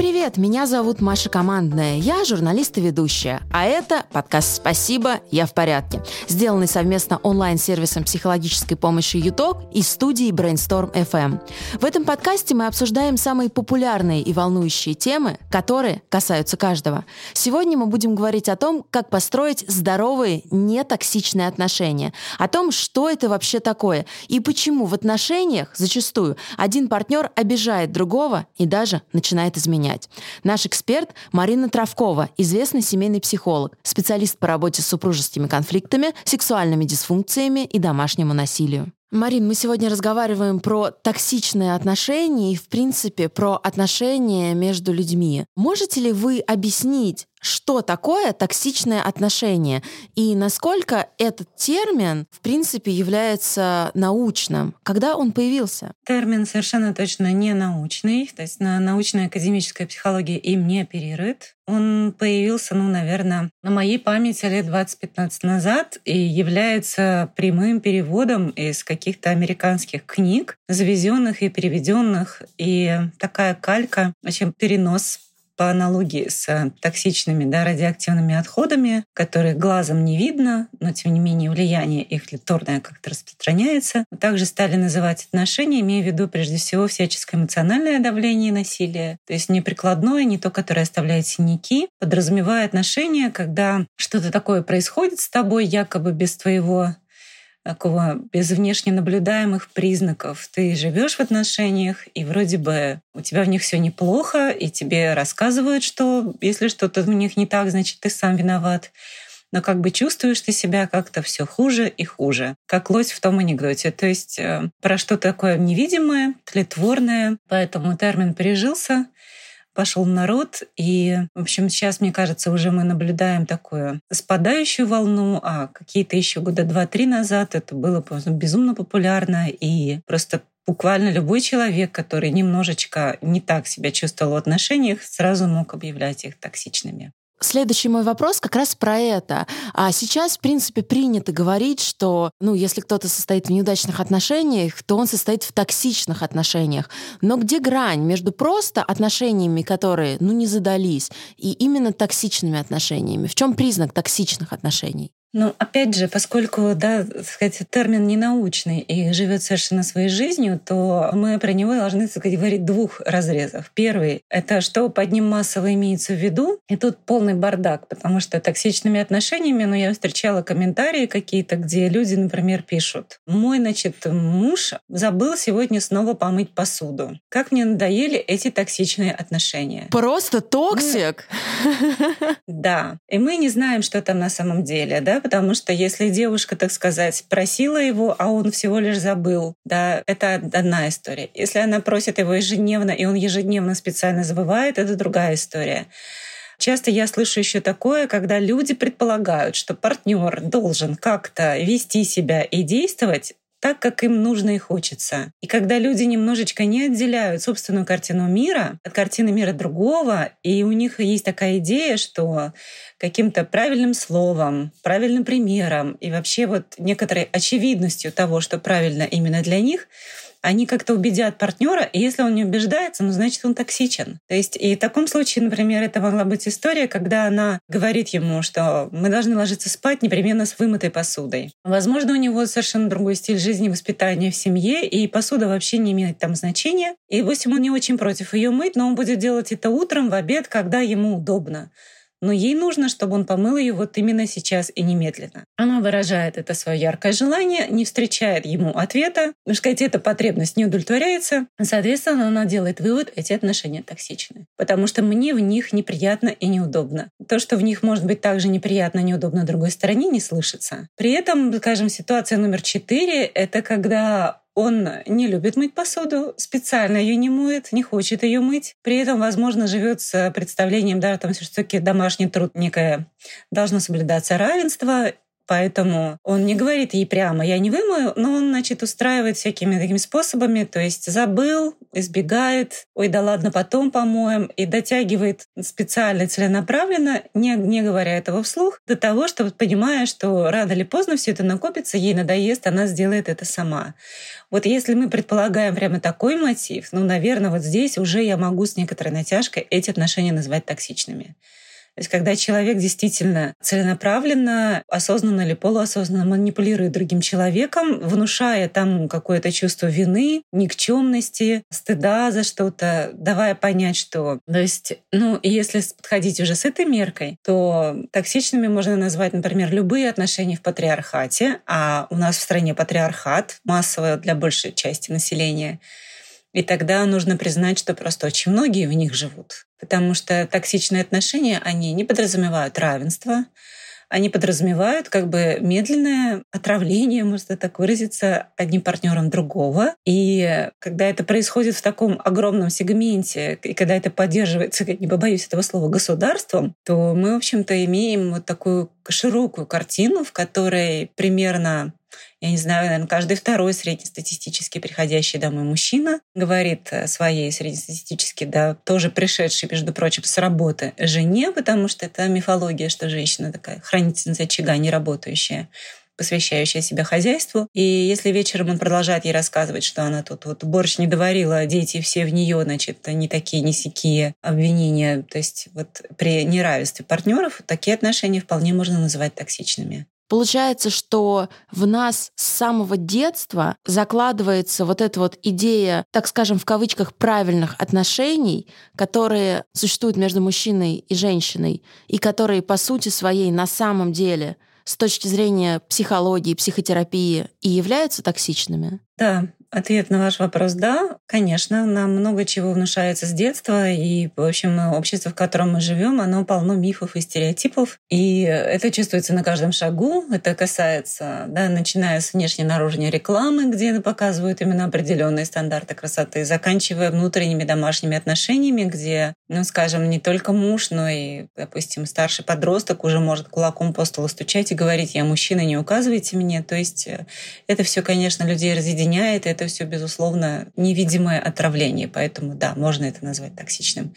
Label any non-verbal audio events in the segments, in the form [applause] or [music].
привет! Меня зовут Маша Командная. Я журналист и ведущая. А это подкаст «Спасибо, я в порядке», сделанный совместно онлайн-сервисом психологической помощи «Юток» и студией Brainstorm FM. В этом подкасте мы обсуждаем самые популярные и волнующие темы, которые касаются каждого. Сегодня мы будем говорить о том, как построить здоровые, нетоксичные отношения, о том, что это вообще такое и почему в отношениях зачастую один партнер обижает другого и даже начинает изменять менять. Наш эксперт Марина Травкова, известный семейный психолог, специалист по работе с супружескими конфликтами, сексуальными дисфункциями и домашнему насилию. Марин, мы сегодня разговариваем про токсичные отношения и, в принципе, про отношения между людьми. Можете ли вы объяснить, что такое токсичное отношение и насколько этот термин, в принципе, является научным? Когда он появился? Термин совершенно точно не научный, то есть на научная академическая психология им не оперирует. Он появился, ну, наверное, на моей памяти лет 20-15 назад и является прямым переводом из каких-то американских книг, завезенных и переведенных, и такая калька, общем, перенос по аналогии с э, токсичными да, радиоактивными отходами, которые глазом не видно, но тем не менее влияние их литорное как-то распространяется. Также стали называть отношения, имея в виду прежде всего всяческое эмоциональное давление и насилие. То есть не прикладное, не то, которое оставляет синяки, подразумевая отношения, когда что-то такое происходит с тобой якобы без твоего такого без внешне наблюдаемых признаков. Ты живешь в отношениях, и вроде бы у тебя в них все неплохо, и тебе рассказывают, что если что-то в них не так, значит, ты сам виноват. Но как бы чувствуешь ты себя как-то все хуже и хуже, как лось в том анекдоте. То есть э, про что такое невидимое, тлетворное. Поэтому термин пережился пошел народ. И, в общем, сейчас, мне кажется, уже мы наблюдаем такую спадающую волну, а какие-то еще года два-три назад это было безумно популярно. И просто буквально любой человек, который немножечко не так себя чувствовал в отношениях, сразу мог объявлять их токсичными. Следующий мой вопрос как раз про это. А сейчас, в принципе, принято говорить, что, ну, если кто-то состоит в неудачных отношениях, то он состоит в токсичных отношениях. Но где грань между просто отношениями, которые, ну, не задались, и именно токсичными отношениями? В чем признак токсичных отношений? Ну, опять же, поскольку, да, сказать, термин не научный и живет совершенно своей жизнью, то мы про него должны, так сказать, говорить двух разрезов. Первый — это что под ним массово имеется в виду, и тут полный бардак, потому что токсичными отношениями, ну, я встречала комментарии какие-то, где люди, например, пишут, мой, значит, муж забыл сегодня снова помыть посуду. Как мне надоели эти токсичные отношения. Просто токсик? Да. И мы не знаем, что там на самом деле, да, потому что если девушка, так сказать, просила его, а он всего лишь забыл, да, это одна история. Если она просит его ежедневно, и он ежедневно специально забывает, это другая история. Часто я слышу еще такое, когда люди предполагают, что партнер должен как-то вести себя и действовать так, как им нужно и хочется. И когда люди немножечко не отделяют собственную картину мира от картины мира другого, и у них есть такая идея, что каким-то правильным словом, правильным примером и вообще вот некоторой очевидностью того, что правильно именно для них — они как-то убедят партнера, и если он не убеждается, ну, значит, он токсичен. То есть и в таком случае, например, это могла быть история, когда она говорит ему, что мы должны ложиться спать непременно с вымытой посудой. Возможно, у него совершенно другой стиль жизни, воспитания в семье, и посуда вообще не имеет там значения. И, допустим, он не очень против ее мыть, но он будет делать это утром, в обед, когда ему удобно но ей нужно, чтобы он помыл ее вот именно сейчас и немедленно. Она выражает это свое яркое желание, не встречает ему ответа, потому что эта потребность не удовлетворяется. Соответственно, она делает вывод, эти отношения токсичны, потому что мне в них неприятно и неудобно. То, что в них может быть также неприятно и неудобно другой стороне, не слышится. При этом, скажем, ситуация номер четыре — это когда он не любит мыть посуду, специально ее не моет, не хочет ее мыть. При этом, возможно, живет с представлением, да, там все-таки домашний труд некое должно соблюдаться равенство, поэтому он не говорит ей прямо «я не вымою», но он, значит, устраивает всякими такими способами, то есть забыл, избегает, ой, да ладно, потом помоем, и дотягивает специально, целенаправленно, не, не говоря этого вслух, до того, что понимая, что рано или поздно все это накопится, ей надоест, она сделает это сама. Вот если мы предполагаем прямо такой мотив, ну, наверное, вот здесь уже я могу с некоторой натяжкой эти отношения назвать токсичными. То есть когда человек действительно целенаправленно, осознанно или полуосознанно манипулирует другим человеком, внушая там какое-то чувство вины, никчемности, стыда за что-то, давая понять, что... То есть, ну, если подходить уже с этой меркой, то токсичными можно назвать, например, любые отношения в патриархате, а у нас в стране патриархат массовый для большей части населения — и тогда нужно признать, что просто очень многие в них живут. Потому что токсичные отношения, они не подразумевают равенство, они подразумевают как бы медленное отравление, можно так выразиться, одним партнером другого. И когда это происходит в таком огромном сегменте, и когда это поддерживается, не побоюсь этого слова, государством, то мы, в общем-то, имеем вот такую широкую картину, в которой примерно я не знаю, наверное, каждый второй среднестатистически приходящий домой мужчина говорит э, своей среднестатистически, да, тоже пришедшей, между прочим, с работы жене, потому что это мифология, что женщина такая хранительница очага, не работающая посвящающая себя хозяйству. И если вечером он продолжает ей рассказывать, что она тут вот борщ не доварила, а дети все в нее, значит, не такие, не сякие обвинения, то есть вот при неравенстве партнеров такие отношения вполне можно называть токсичными. Получается, что в нас с самого детства закладывается вот эта вот идея, так скажем, в кавычках, правильных отношений, которые существуют между мужчиной и женщиной, и которые по сути своей на самом деле с точки зрения психологии, психотерапии и являются токсичными? Да, Ответ на ваш вопрос – да, конечно, нам много чего внушается с детства, и, в общем, общество, в котором мы живем, оно полно мифов и стереотипов, и это чувствуется на каждом шагу. Это касается, да, начиная с внешней наружной рекламы, где показывают именно определенные стандарты красоты, заканчивая внутренними домашними отношениями, где, ну, скажем, не только муж, но и, допустим, старший подросток уже может кулаком по столу стучать и говорить, я мужчина, не указывайте мне. То есть э, это все, конечно, людей разъединяет, это это все, безусловно, невидимое отравление. Поэтому, да, можно это назвать токсичным.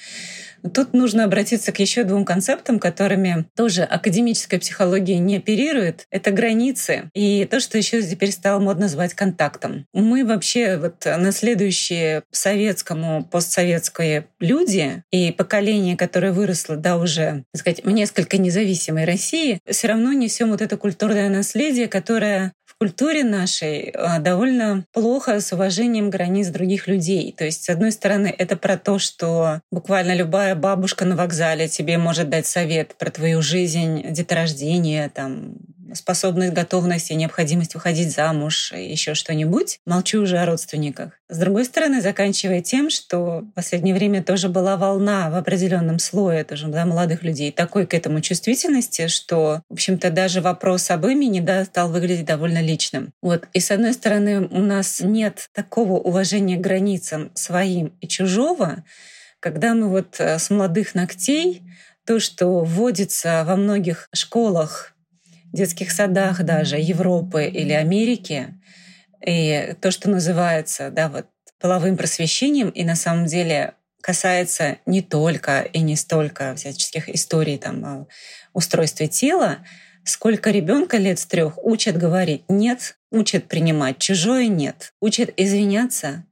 Тут нужно обратиться к еще двум концептам, которыми тоже академическая психология не оперирует. Это границы и то, что еще теперь стало модно называть контактом. Мы вообще вот наследующие советскому, постсоветские люди и поколение, которое выросло, да, уже, так сказать, в несколько независимой России, все равно несем вот это культурное наследие, которое культуре нашей а, довольно плохо с уважением границ других людей. То есть, с одной стороны, это про то, что буквально любая бабушка на вокзале тебе может дать совет про твою жизнь, деторождение, там, способность, готовность и необходимость выходить замуж, еще что-нибудь. Молчу уже о родственниках. С другой стороны, заканчивая тем, что в последнее время тоже была волна в определенном слое тоже, да, молодых людей такой к этому чувствительности, что, в общем-то, даже вопрос об имени да, стал выглядеть довольно личным. Вот. И с одной стороны, у нас нет такого уважения к границам своим и чужого, когда мы вот э, с молодых ногтей то, что вводится во многих школах детских садах даже Европы или Америки, и то, что называется да, вот, половым просвещением, и на самом деле касается не только и не столько всяческих историй там, о устройстве тела, сколько ребенка лет с трех учат говорить «нет», учат принимать чужое «нет», учат извиняться,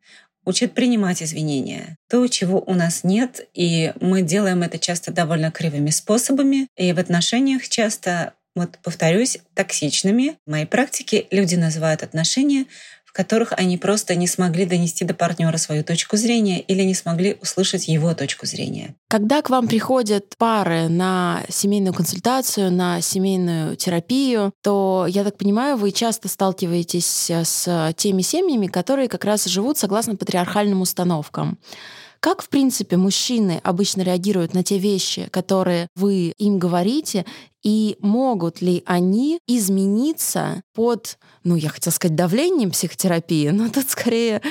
учат принимать извинения. То, чего у нас нет, и мы делаем это часто довольно кривыми способами, и в отношениях часто вот повторюсь, токсичными. В моей практике люди называют отношения, в которых они просто не смогли донести до партнера свою точку зрения или не смогли услышать его точку зрения. Когда к вам приходят пары на семейную консультацию, на семейную терапию, то, я так понимаю, вы часто сталкиваетесь с теми семьями, которые как раз живут согласно патриархальным установкам Как, в принципе, мужчины обычно реагируют на те вещи, которые вы им говорите, и могут ли они измениться под, ну, я хотела сказать, давлением психотерапии, [laughs] но тут скорее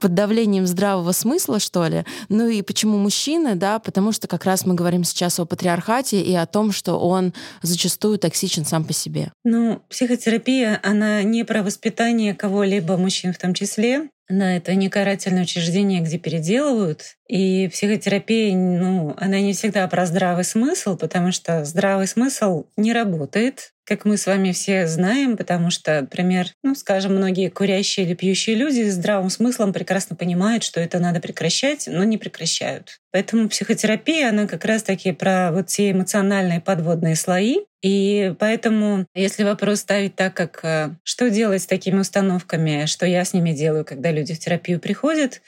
под давлением здравого смысла, что ли. Ну и почему мужчины, да, потому что как раз мы говорим сейчас о патриархате и о том, что он зачастую токсичен сам по себе. Ну, психотерапия, она не про воспитание кого-либо, мужчин в том числе, на это не карательное учреждение, где переделывают. И психотерапия, ну, она не всегда про здравый смысл, потому что здравый смысл не работает, как мы с вами все знаем, потому что, например, ну, скажем, многие курящие или пьющие люди с здравым смыслом прекрасно понимают, что это надо прекращать, но не прекращают. Поэтому психотерапия, она как раз-таки про вот те эмоциональные подводные слои, и поэтому, если вопрос ставить так, как э, что делать с такими установками, что я с ними делаю, когда люди в терапию приходят,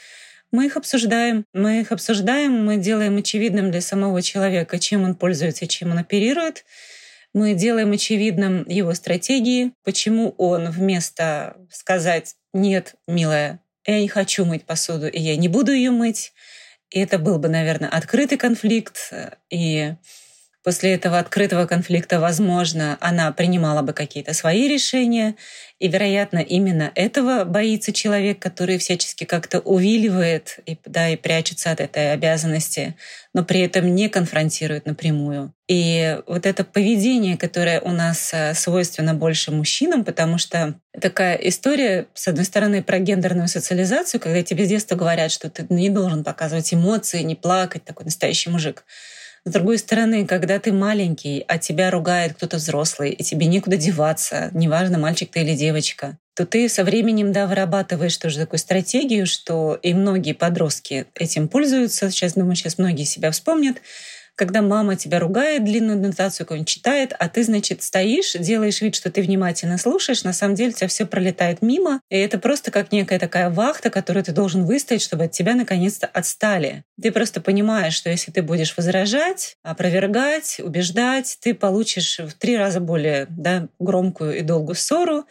мы их обсуждаем. Мы их обсуждаем, мы делаем очевидным для самого человека, чем он пользуется, чем он оперирует. Мы делаем очевидным его стратегии, почему он вместо сказать «нет, милая, я не хочу мыть посуду, и я не буду ее мыть», и это был бы, наверное, открытый конфликт, и После этого открытого конфликта, возможно, она принимала бы какие-то свои решения, и, вероятно, именно этого боится человек, который всячески как-то увиливает и, да, и прячется от этой обязанности, но при этом не конфронтирует напрямую. И вот это поведение, которое у нас э, свойственно больше мужчинам, потому что такая история, с одной стороны, про гендерную социализацию, когда тебе с детства говорят, что ты не должен показывать эмоции, не плакать, такой настоящий мужик. С другой стороны, когда ты маленький, а тебя ругает кто-то взрослый, и тебе некуда деваться, неважно, мальчик ты или девочка, то ты со временем, да, вырабатываешь тоже такую стратегию, что и многие подростки этим пользуются. Сейчас, думаю, сейчас многие себя вспомнят, когда мама тебя ругает, длинную нотацию какую-нибудь читает, а ты, значит, стоишь, делаешь вид, что ты внимательно слушаешь, на самом деле у тебя все пролетает мимо, и это просто как некая такая вахта, которую ты должен выстоять, чтобы от тебя наконец-то отстали. Ты просто понимаешь, что если ты будешь возражать, опровергать, убеждать, ты получишь в три раза более да, громкую и долгую ссору,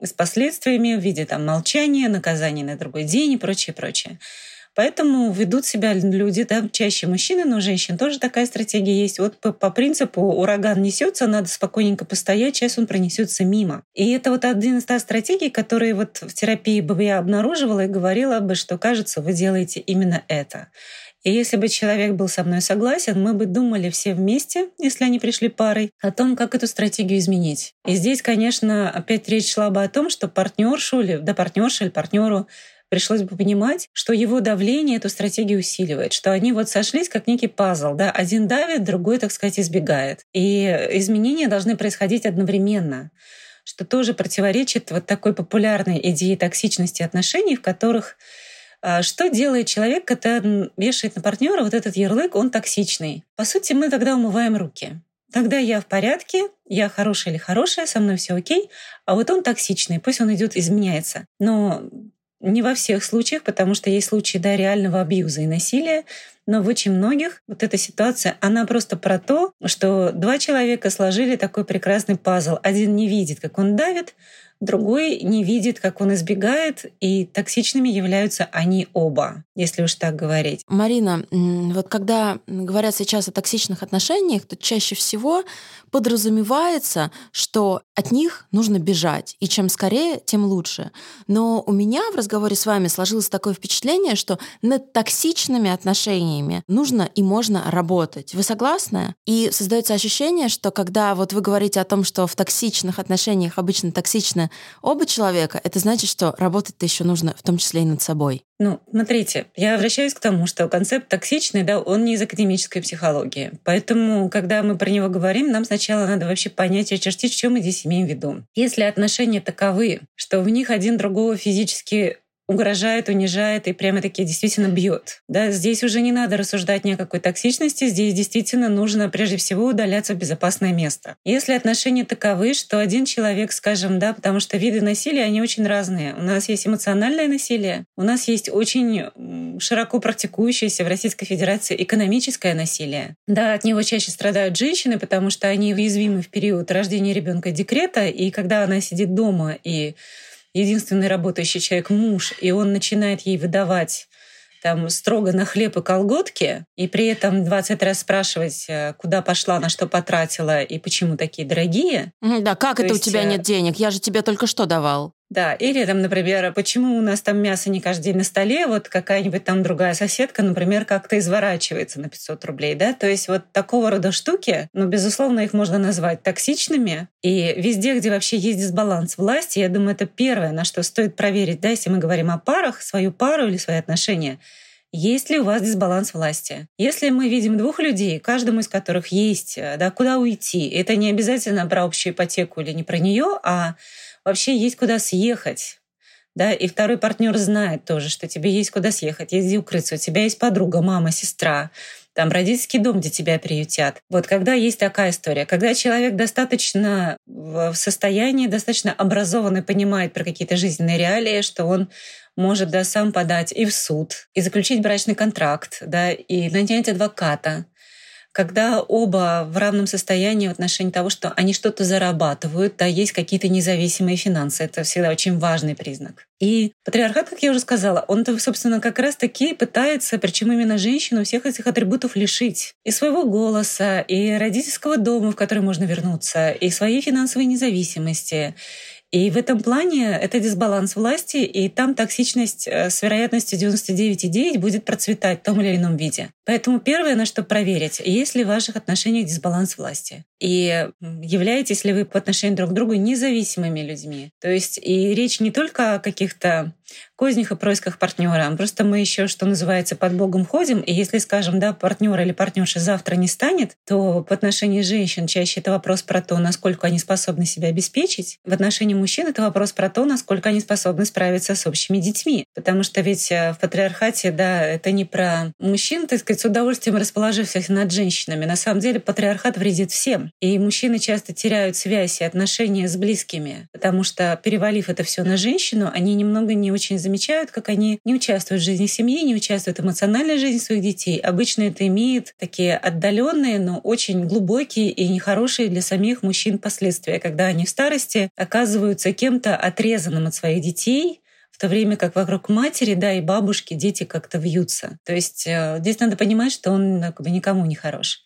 с последствиями в виде там, молчания, наказания на другой день и прочее, прочее. Поэтому ведут себя люди, да, чаще мужчины, но женщин тоже такая стратегия есть. Вот по, по принципу ураган несется, надо спокойненько постоять, сейчас он пронесется мимо. И это вот один из та стратегий, которые вот в терапии бы я обнаруживала и говорила бы, что кажется, вы делаете именно это. И если бы человек был со мной согласен, мы бы думали все вместе, если они пришли парой, о том, как эту стратегию изменить. И здесь, конечно, опять речь шла бы о том, что партнершу или да, партнерша или партнеру пришлось бы понимать, что его давление эту стратегию усиливает, что они вот сошлись как некий пазл, да, один давит, другой, так сказать, избегает. И изменения должны происходить одновременно что тоже противоречит вот такой популярной идее токсичности отношений, в которых а, что делает человек, когда вешает на партнера вот этот ярлык, он токсичный? По сути, мы тогда умываем руки. Тогда я в порядке, я хорошая или хорошая, со мной все окей, а вот он токсичный, пусть он идет изменяется. Но не во всех случаях, потому что есть случаи да, реального абьюза и насилия, но в очень многих вот эта ситуация, она просто про то, что два человека сложили такой прекрасный пазл. Один не видит, как он давит, другой не видит, как он избегает, и токсичными являются они оба, если уж так говорить. Марина, вот когда говорят сейчас о токсичных отношениях, то чаще всего подразумевается, что от них нужно бежать, и чем скорее, тем лучше. Но у меня в разговоре с вами сложилось такое впечатление, что над токсичными отношениями нужно и можно работать. Вы согласны? И создается ощущение, что когда вот вы говорите о том, что в токсичных отношениях обычно токсичны оба человека, это значит, что работать-то еще нужно в том числе и над собой. Ну, смотрите, я возвращаюсь к тому, что концепт токсичный, да, он не из академической психологии. Поэтому, когда мы про него говорим, нам сначала надо вообще понять и очертить, что мы здесь имеем в виду. Если отношения таковы, что в них один другого физически угрожает, унижает и прямо-таки действительно бьет. Да, здесь уже не надо рассуждать ни о какой токсичности, здесь действительно нужно прежде всего удаляться в безопасное место. Если отношения таковы, что один человек, скажем, да, потому что виды насилия, они очень разные. У нас есть эмоциональное насилие, у нас есть очень широко практикующееся в Российской Федерации экономическое насилие. Да, от него чаще страдают женщины, потому что они уязвимы в период рождения ребенка декрета, и когда она сидит дома и единственный работающий человек муж, и он начинает ей выдавать там строго на хлеб и колготки, и при этом 20 раз спрашивать, э, куда пошла, на что потратила и почему такие дорогие. Да, как То это есть... у тебя нет денег? Я же тебе только что давал. Да, или там, например, почему у нас там мясо не каждый день на столе, вот какая-нибудь там другая соседка, например, как-то изворачивается на 500 рублей, да, то есть вот такого рода штуки, ну, безусловно, их можно назвать токсичными, и везде, где вообще есть дисбаланс власти, я думаю, это первое, на что стоит проверить, да, если мы говорим о парах, свою пару или свои отношения, есть ли у вас дисбаланс власти? Если мы видим двух людей, каждому из которых есть, да, куда уйти, это не обязательно про общую ипотеку или не про нее, а вообще есть куда съехать. Да, и второй партнер знает тоже, что тебе есть куда съехать, есть где укрыться, у тебя есть подруга, мама, сестра, там родительский дом, где тебя приютят. Вот когда есть такая история, когда человек достаточно в состоянии, достаточно образованный, понимает про какие-то жизненные реалии, что он может да, сам подать и в суд, и заключить брачный контракт, да, и нанять адвоката, когда оба в равном состоянии в отношении того, что они что-то зарабатывают, да, есть какие-то независимые финансы. Это всегда очень важный признак. И патриархат, как я уже сказала, он, собственно, как раз-таки пытается, причем именно женщину, всех этих атрибутов лишить. И своего голоса, и родительского дома, в который можно вернуться, и своей финансовой независимости, и в этом плане это дисбаланс власти, и там токсичность э, с вероятностью 99,9 будет процветать в том или ином виде. Поэтому первое, на что проверить, есть ли в ваших отношениях дисбаланс власти. И являетесь ли вы по отношению друг к другу независимыми людьми. То есть и речь не только о каких-то кознях и происках партнера, просто мы еще, что называется, под Богом ходим. И если, скажем, да, партнер или партнерша завтра не станет, то в отношении женщин чаще это вопрос про то, насколько они способны себя обеспечить. В отношении мужчин это вопрос про то, насколько они способны справиться с общими детьми. Потому что ведь э, в патриархате, да, это не про мужчин, так сказать, с удовольствием расположившихся над женщинами. На самом деле патриархат вредит всем. И мужчины часто теряют связь и отношения с близкими, потому что, перевалив это все на женщину, они немного не очень замечают, как они не участвуют в жизни семьи, не участвуют в эмоциональной жизни своих детей. Обычно это имеет такие отдаленные, но очень глубокие и нехорошие для самих мужчин последствия, когда они в старости оказываются кем-то отрезанным от своих детей, в то время как вокруг матери, да, и бабушки дети как-то вьются. То есть э, здесь надо понимать, что он как бы никому не хорош.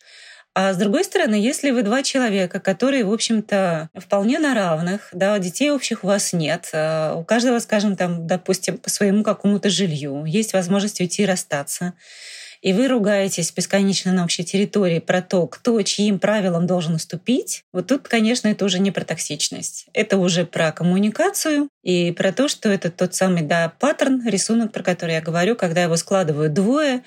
А с другой стороны, если вы два человека, которые, в общем-то, вполне на равных, да, детей общих у вас нет, э, у каждого, скажем, там, допустим, по своему какому-то жилью, есть возможность уйти и расстаться, и вы ругаетесь бесконечно на общей территории про то, кто чьим правилам должен уступить, вот тут, конечно, это уже не про токсичность. Это уже про коммуникацию и про то, что это тот самый, да, паттерн, рисунок, про который я говорю, когда его складывают двое,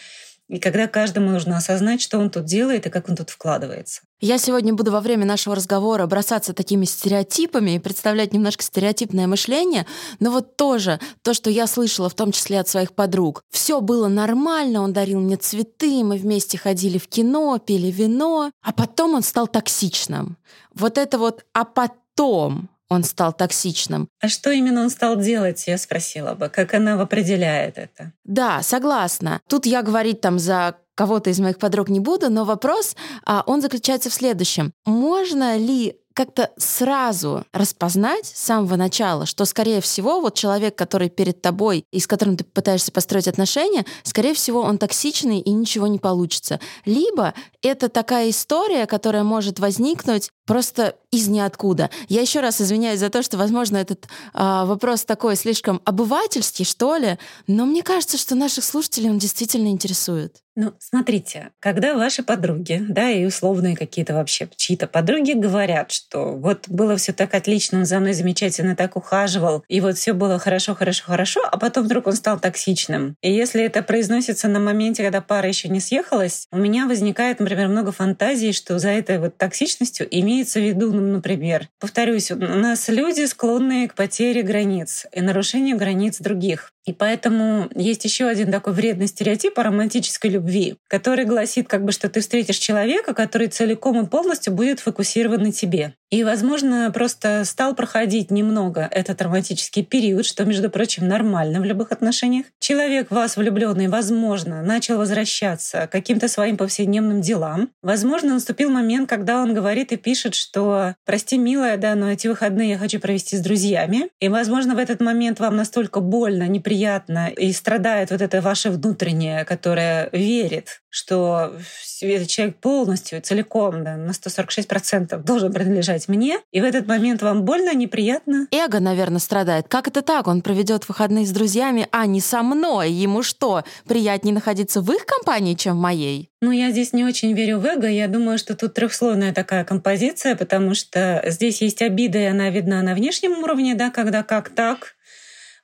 и когда каждому нужно осознать, что он тут делает и как он тут вкладывается. Я сегодня буду во время нашего разговора бросаться такими стереотипами и представлять немножко стереотипное мышление, но вот тоже то, что я слышала, в том числе от своих подруг. Все было нормально, он дарил мне цветы, мы вместе ходили в кино, пили вино, а потом он стал токсичным. Вот это вот «а потом», он стал токсичным. А что именно он стал делать, я спросила бы. Как она определяет это? Да, согласна. Тут я говорить там за кого-то из моих подруг не буду, но вопрос, а, он заключается в следующем. Можно ли как-то сразу распознать с самого начала, что, скорее всего, вот человек, который перед тобой и с которым ты пытаешься построить отношения, скорее всего, он токсичный и ничего не получится. Либо это такая история, которая может возникнуть просто из ниоткуда. Я еще раз извиняюсь за то, что, возможно, этот э, вопрос такой слишком обывательский, что ли, но мне кажется, что наших слушателей он действительно интересует. Ну, смотрите, когда ваши подруги, да, и условные какие-то вообще чьи-то подруги говорят, что вот было все так отлично, он за мной замечательно так ухаживал, и вот все было хорошо, хорошо, хорошо, а потом вдруг он стал токсичным. И если это произносится на моменте, когда пара еще не съехалась, у меня возникает, например, много фантазий, что за этой вот токсичностью имеется в виду, ну, например, повторюсь, у нас люди склонные к потере границ и нарушению границ других. И поэтому есть еще один такой вредный стереотип о романтической любви, который гласит, как бы, что ты встретишь человека, который целиком и полностью будет фокусирован на тебе. И, возможно, просто стал проходить немного этот романтический период, что, между прочим, нормально в любых отношениях. Человек, вас влюбленный, возможно, начал возвращаться к каким-то своим повседневным делам. Возможно, наступил момент, когда он говорит и пишет, что «Прости, милая, да, но эти выходные я хочу провести с друзьями». И, возможно, в этот момент вам настолько больно, неприятно и страдает вот это ваше внутреннее, которое верит, что этот человек полностью, целиком, да, на 146% должен принадлежать мне. И в этот момент вам больно, неприятно. Эго, наверное, страдает. Как это так? Он проведет выходные с друзьями, а не со мной. Ему что, приятнее находиться в их компании, чем в моей? Ну, я здесь не очень верю в эго. Я думаю, что тут трехслойная такая композиция, потому что здесь есть обида, и она видна на внешнем уровне, да, когда как так,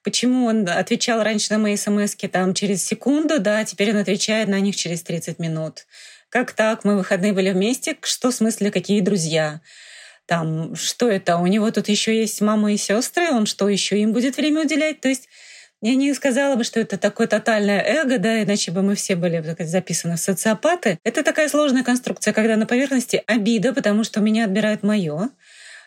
Почему он отвечал раньше на мои смс там через секунду, да, а теперь он отвечает на них через 30 минут. Как так? Мы выходные были вместе. Что в смысле, какие друзья? Там, что это? У него тут еще есть мама и сестры, он что, еще им будет время уделять? То есть я не сказала бы, что это такое тотальное эго, да, иначе бы мы все были так записаны в социопаты. Это такая сложная конструкция, когда на поверхности обида, потому что меня отбирают мое.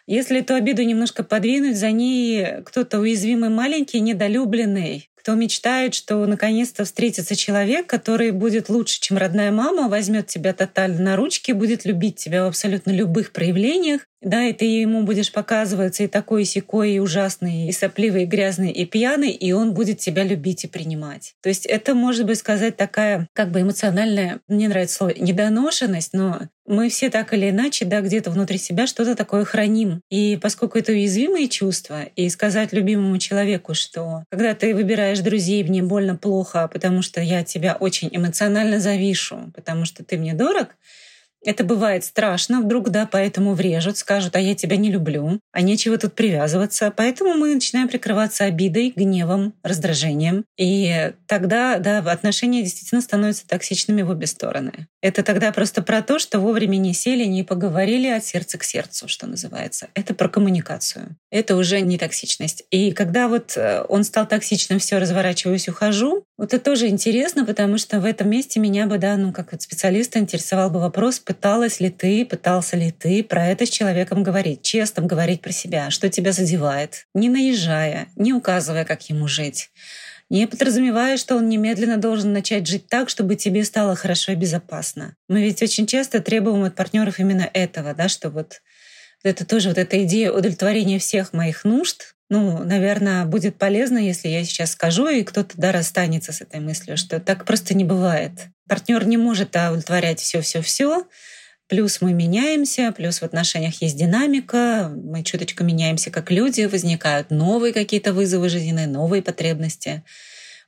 Если эту обиду немножко подвинуть, за ней кто-то уязвимый, маленький, недолюбленный, кто мечтает, что наконец-то встретится человек, который будет лучше, чем родная мама, возьмет тебя тотально на ручки, будет любить тебя в абсолютно любых проявлениях, да, и ты ему будешь показываться и такой, и сякой, и ужасный, и сопливый, и грязный, и пьяный, и он будет тебя любить и принимать. То есть это, может быть, сказать такая как бы эмоциональная, мне нравится слово, недоношенность, но мы все так или иначе, да, где-то внутри себя что-то такое храним. И поскольку это уязвимые чувства, и сказать любимому человеку, что когда ты выбираешь друзей, мне больно плохо, потому что я тебя очень эмоционально завишу, потому что ты мне дорог, это бывает страшно вдруг, да, поэтому врежут, скажут, а я тебя не люблю, а нечего тут привязываться. Поэтому мы начинаем прикрываться обидой, гневом, раздражением. И тогда, да, отношения действительно становятся токсичными в обе стороны. Это тогда просто про то, что вовремя не сели, не поговорили от сердца к сердцу, что называется. Это про коммуникацию. Это уже не токсичность. И когда вот э, он стал токсичным, все, разворачиваюсь, ухожу, вот это тоже интересно, потому что в этом месте меня бы, да, ну, как вот специалиста интересовал бы вопрос, пыталась ли ты, пытался ли ты про это с человеком говорить, честно говорить про себя, что тебя задевает, не наезжая, не указывая, как ему жить не подразумевая, что он немедленно должен начать жить так, чтобы тебе стало хорошо и безопасно. Мы ведь очень часто требуем от партнеров именно этого, да, что вот это тоже вот эта идея удовлетворения всех моих нужд, ну, наверное, будет полезно, если я сейчас скажу, и кто-то да, расстанется с этой мыслью, что так просто не бывает. Партнер не может удовлетворять все-все-все, Плюс мы меняемся, плюс в отношениях есть динамика, мы чуточку меняемся как люди, возникают новые какие-то вызовы жизненные, новые потребности.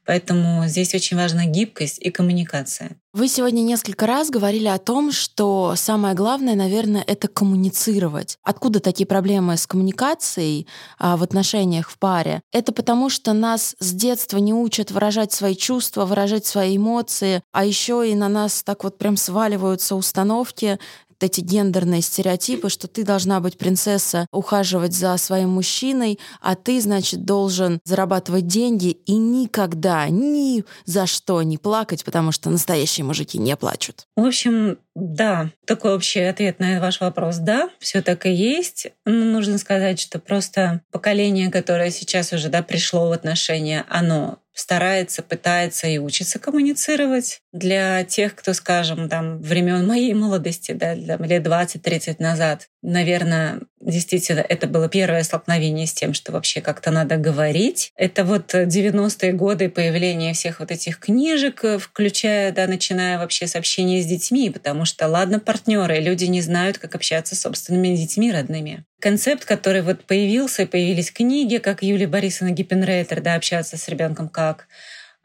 Поэтому здесь очень важна гибкость и коммуникация. Вы сегодня несколько раз говорили о том, что самое главное, наверное, это коммуницировать. Откуда такие проблемы с коммуникацией а, в отношениях в паре? Это потому, что нас с детства не учат выражать свои чувства, выражать свои эмоции, а еще и на нас так вот прям сваливаются установки, эти гендерные стереотипы, что ты должна быть принцесса, ухаживать за своим мужчиной, а ты, значит, должен зарабатывать деньги и никогда, ни за что не плакать, потому что настоящие мужики не плачут. В общем, да, такой общий ответ на ваш вопрос. Да, все так и есть. Но нужно сказать, что просто поколение, которое сейчас уже да, пришло в отношения, оно старается, пытается и учится коммуницировать. Для тех, кто, скажем, там, времен моей молодости, да, лет 20-30 назад, наверное, действительно, это было первое столкновение с тем, что вообще как-то надо говорить. Это вот 90-е годы появления всех вот этих книжек, включая, да, начиная вообще с общения с детьми, потому что, ладно, партнеры, люди не знают, как общаться с собственными детьми родными. Концепт, который вот появился, появились книги, как Юлия Борисовна Гиппенрейтер, да, общаться с ребенком как.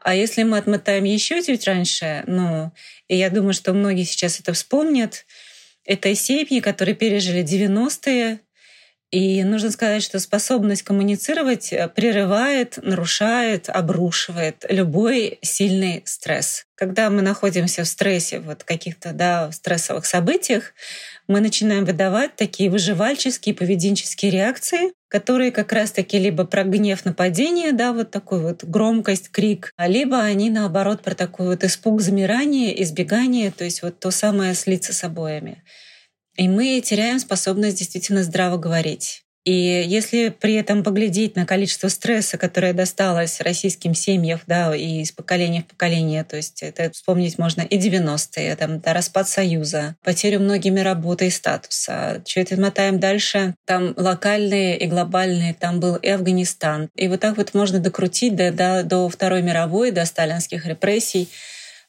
А если мы отмотаем еще чуть раньше, ну, и я думаю, что многие сейчас это вспомнят, это семьи, которые пережили 90-е, и нужно сказать, что способность коммуницировать э, прерывает, нарушает, обрушивает любой сильный стресс. Когда мы находимся в стрессе, вот каких-то да, стрессовых событиях, мы начинаем выдавать такие выживальческие поведенческие реакции, которые как раз-таки либо про гнев нападение, да, вот такую вот громкость, крик, а либо они наоборот про такой вот испуг, замирание, избегание, то есть вот то самое слиться с обоями. И мы теряем способность действительно здраво говорить. И если при этом поглядеть на количество стресса, которое досталось российским семьям, да, и из поколения в поколение, то есть это вспомнить можно и 90-е, там, да, распад Союза, потерю многими работы и статуса. Чуть мотаем дальше, там локальные и глобальные, там был и Афганистан. И вот так вот можно докрутить до, до, до Второй мировой, до сталинских репрессий.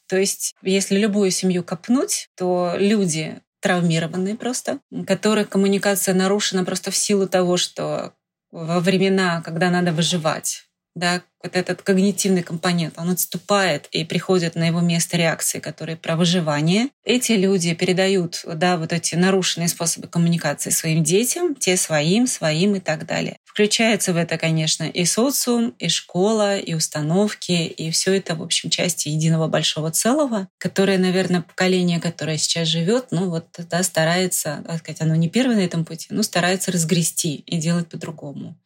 То есть, если любую семью копнуть, то люди травмированные просто, у которых коммуникация нарушена просто в силу того, что во времена, когда надо выживать, да, вот этот когнитивный компонент, он отступает и приходит на его место реакции, которые про выживание. Эти люди передают да, вот эти нарушенные способы коммуникации своим детям, те своим, своим и так далее. Включается в это, конечно, и социум, и школа, и установки, и все это, в общем, части единого большого целого, которое, наверное, поколение, которое сейчас живет, ну вот да, старается, так сказать, оно не первое на этом пути, но старается разгрести и делать по-другому.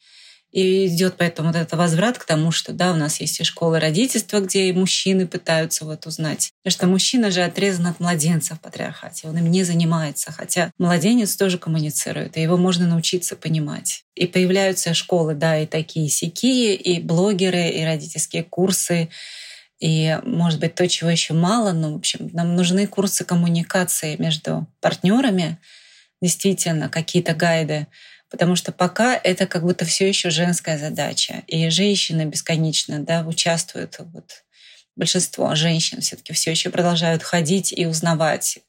И идет поэтому вот этот возврат к тому, что да, у нас есть и школы родительства, где и мужчины пытаются вот узнать. Потому что мужчина же отрезан от младенца в патриархате, он им не занимается, хотя младенец тоже коммуницирует, и его можно научиться понимать. И появляются школы, да, и такие сякие, и блогеры, и родительские курсы, и, может быть, то, чего еще мало, но, в общем, нам нужны курсы коммуникации между партнерами, действительно, какие-то гайды, потому что пока это как будто все еще женская задача. И женщины бесконечно да, участвуют. Вот, большинство женщин все-таки все еще продолжают ходить и узнавать,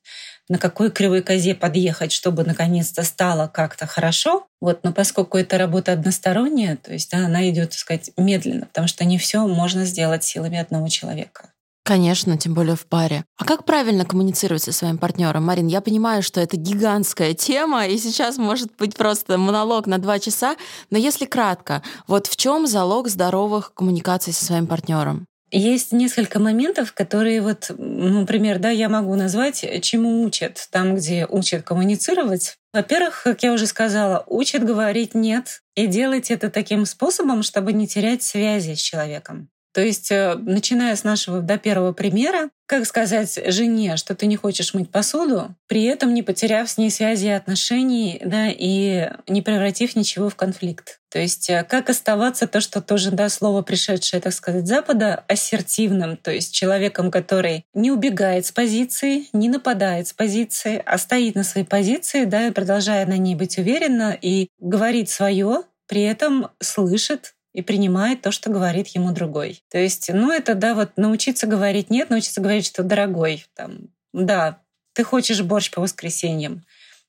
на какой кривой козе подъехать, чтобы наконец-то стало как-то хорошо. Вот, но поскольку это работа односторонняя, то есть да, она идет, так сказать, медленно, потому что не все можно сделать силами одного человека. Конечно, тем более в паре. А как правильно коммуницировать со своим партнером? Марин, я понимаю, что это гигантская тема, и сейчас может быть просто монолог на два часа, но если кратко, вот в чем залог здоровых коммуникаций со своим партнером? Есть несколько моментов, которые вот, ну, например, да, я могу назвать, чему учат там, где учат коммуницировать. Во-первых, как я уже сказала, учат говорить «нет» и делать это таким способом, чтобы не терять связи с человеком. То есть, э, начиная с нашего до первого примера, как сказать жене, что ты не хочешь мыть посуду, при этом не потеряв с ней связи и отношений, да, и не превратив ничего в конфликт. То есть, э, как оставаться то, что тоже, да, слово пришедшее, так сказать, Запада, ассертивным, то есть человеком, который не убегает с позиции, не нападает с позиции, а стоит на своей позиции, да, и продолжая на ней быть уверенно и говорит свое, при этом слышит, и принимает то, что говорит ему другой. То есть, ну, это, да, вот научиться говорить нет, научиться говорить, что дорогой, там, да, ты хочешь борщ по воскресеньям,